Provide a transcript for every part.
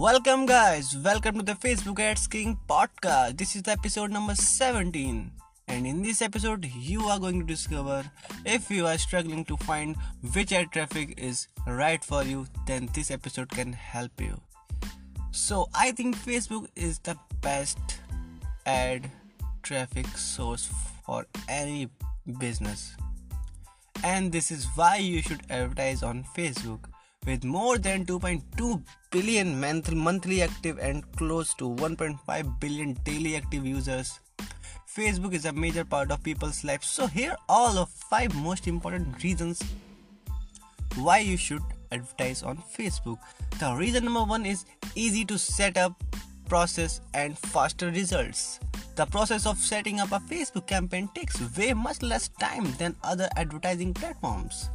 Welcome, guys. Welcome to the Facebook Ads King podcast. This is the episode number 17. And in this episode, you are going to discover if you are struggling to find which ad traffic is right for you, then this episode can help you. So, I think Facebook is the best ad traffic source for any business. And this is why you should advertise on Facebook with more than 2.2 billion monthly active and close to 1.5 billion daily active users. Facebook is a major part of people's lives. So here are all of five most important reasons why you should advertise on Facebook. The reason number 1 is easy to set up, process and faster results. The process of setting up a Facebook campaign takes way much less time than other advertising platforms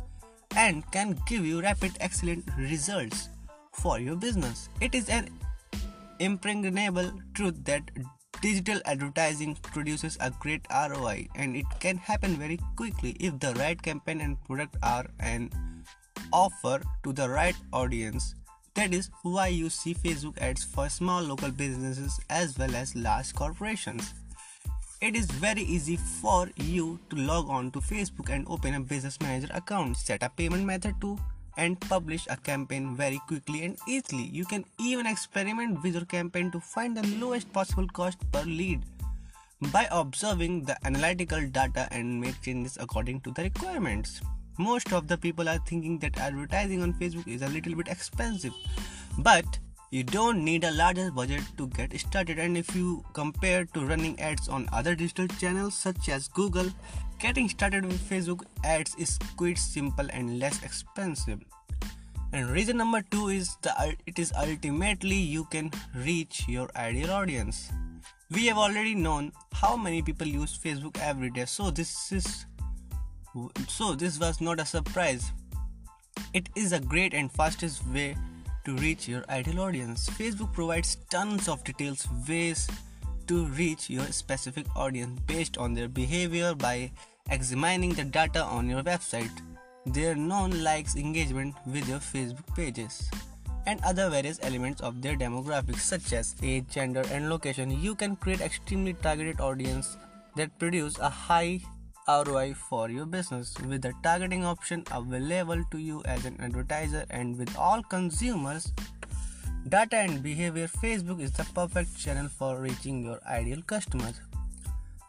and can give you rapid excellent results for your business. It is an impregnable truth that digital advertising produces a great ROI and it can happen very quickly if the right campaign and product are an offer to the right audience. That is why you see Facebook ads for small local businesses as well as large corporations. It is very easy for you to log on to Facebook and open a business manager account, set a payment method to and publish a campaign very quickly and easily. You can even experiment with your campaign to find the lowest possible cost per lead by observing the analytical data and make changes according to the requirements. Most of the people are thinking that advertising on Facebook is a little bit expensive, but you don't need a larger budget to get started and if you compare to running ads on other digital channels such as google getting started with facebook ads is quite simple and less expensive. And reason number two is that it is ultimately you can reach your ideal audience. We have already known how many people use facebook every day so this is so this was not a surprise. It is a great and fastest way to reach your ideal audience. Facebook provides tons of details ways to reach your specific audience based on their behavior by examining the data on your website, their known likes engagement with your Facebook pages, and other various elements of their demographics such as age, gender, and location. You can create extremely targeted audience that produce a high ROI for your business with the targeting option available to you as an advertiser and with all consumers data and behavior Facebook is the perfect channel for reaching your ideal customers.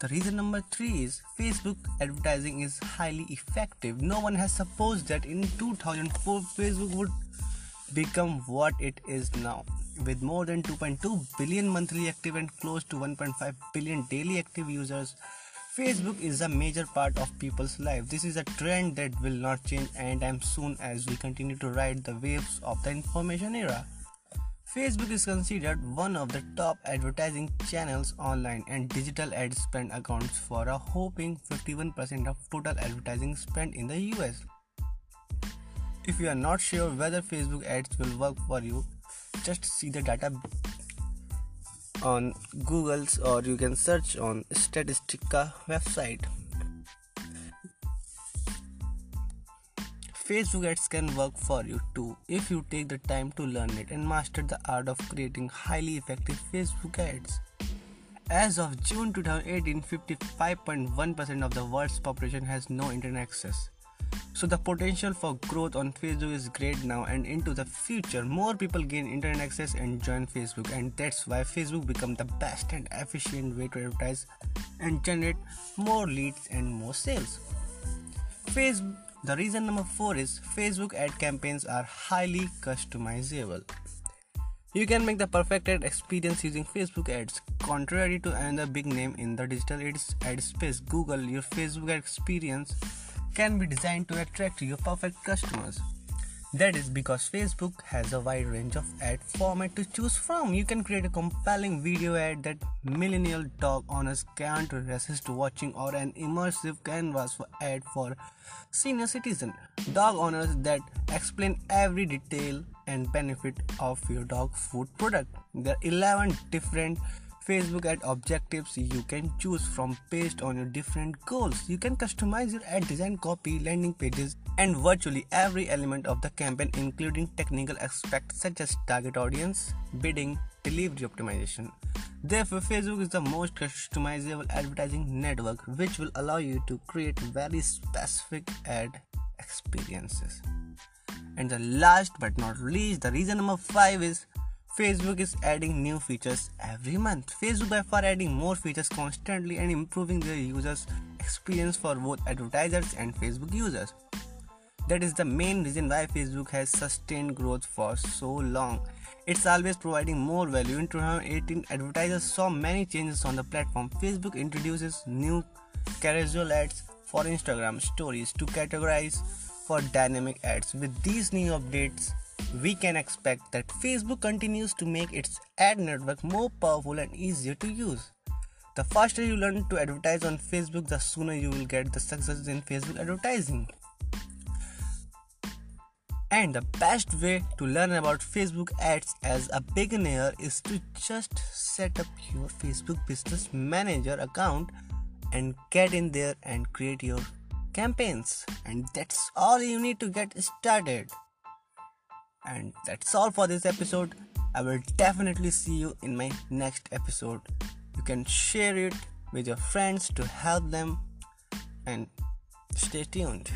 The reason number 3 is Facebook advertising is highly effective. No one has supposed that in 2004 Facebook would become what it is now with more than 2.2 billion monthly active and close to 1.5 billion daily active users Facebook is a major part of people's life. This is a trend that will not change anytime soon as we continue to ride the waves of the information era. Facebook is considered one of the top advertising channels online and digital ad spend accounts for a whopping 51% of total advertising spend in the US. If you are not sure whether Facebook ads will work for you, just see the data on Google's or you can search on Statistica website. Facebook ads can work for you too if you take the time to learn it and master the art of creating highly effective Facebook ads. As of June 2018, 55.1% of the world's population has no internet access. So the potential for growth on Facebook is great now and into the future more people gain internet access and join Facebook and that's why Facebook become the best and efficient way to advertise and generate more leads and more sales. Facebook the reason number 4 is Facebook ad campaigns are highly customizable. You can make the perfect ad experience using Facebook ads. Contrary to another big name in the digital ad space, Google, your Facebook ad experience can be designed to attract your perfect customers. That is because Facebook has a wide range of ad format to choose from. You can create a compelling video ad that millennial dog owners can't resist watching or an immersive canvas ad for senior citizen dog owners that explain every detail and benefit of your dog food product. There are 11 different Facebook ad objectives you can choose from based on your different goals. You can customize your ad design copy, landing pages, and virtually every element of the campaign, including technical aspects such as target audience, bidding, delivery optimization. Therefore, Facebook is the most customizable advertising network which will allow you to create very specific ad experiences. And the last but not least, the reason number 5 is Facebook is adding new features every month. Facebook by far adding more features constantly and improving their users experience for both advertisers and Facebook users. That is the main reason why Facebook has sustained growth for so long. It's always providing more value. In 2018, advertisers saw many changes on the platform. Facebook introduces new carousel ads for Instagram stories to categorize for dynamic ads. With these new updates, we can expect that Facebook continues to make its ad network more powerful and easier to use. The faster you learn to advertise on Facebook, the sooner you will get the success in Facebook advertising. And the best way to learn about Facebook ads as a beginner is to just set up your Facebook Business Manager account and get in there and create your campaigns. And that's all you need to get started. And that's all for this episode. I will definitely see you in my next episode. You can share it with your friends to help them and stay tuned.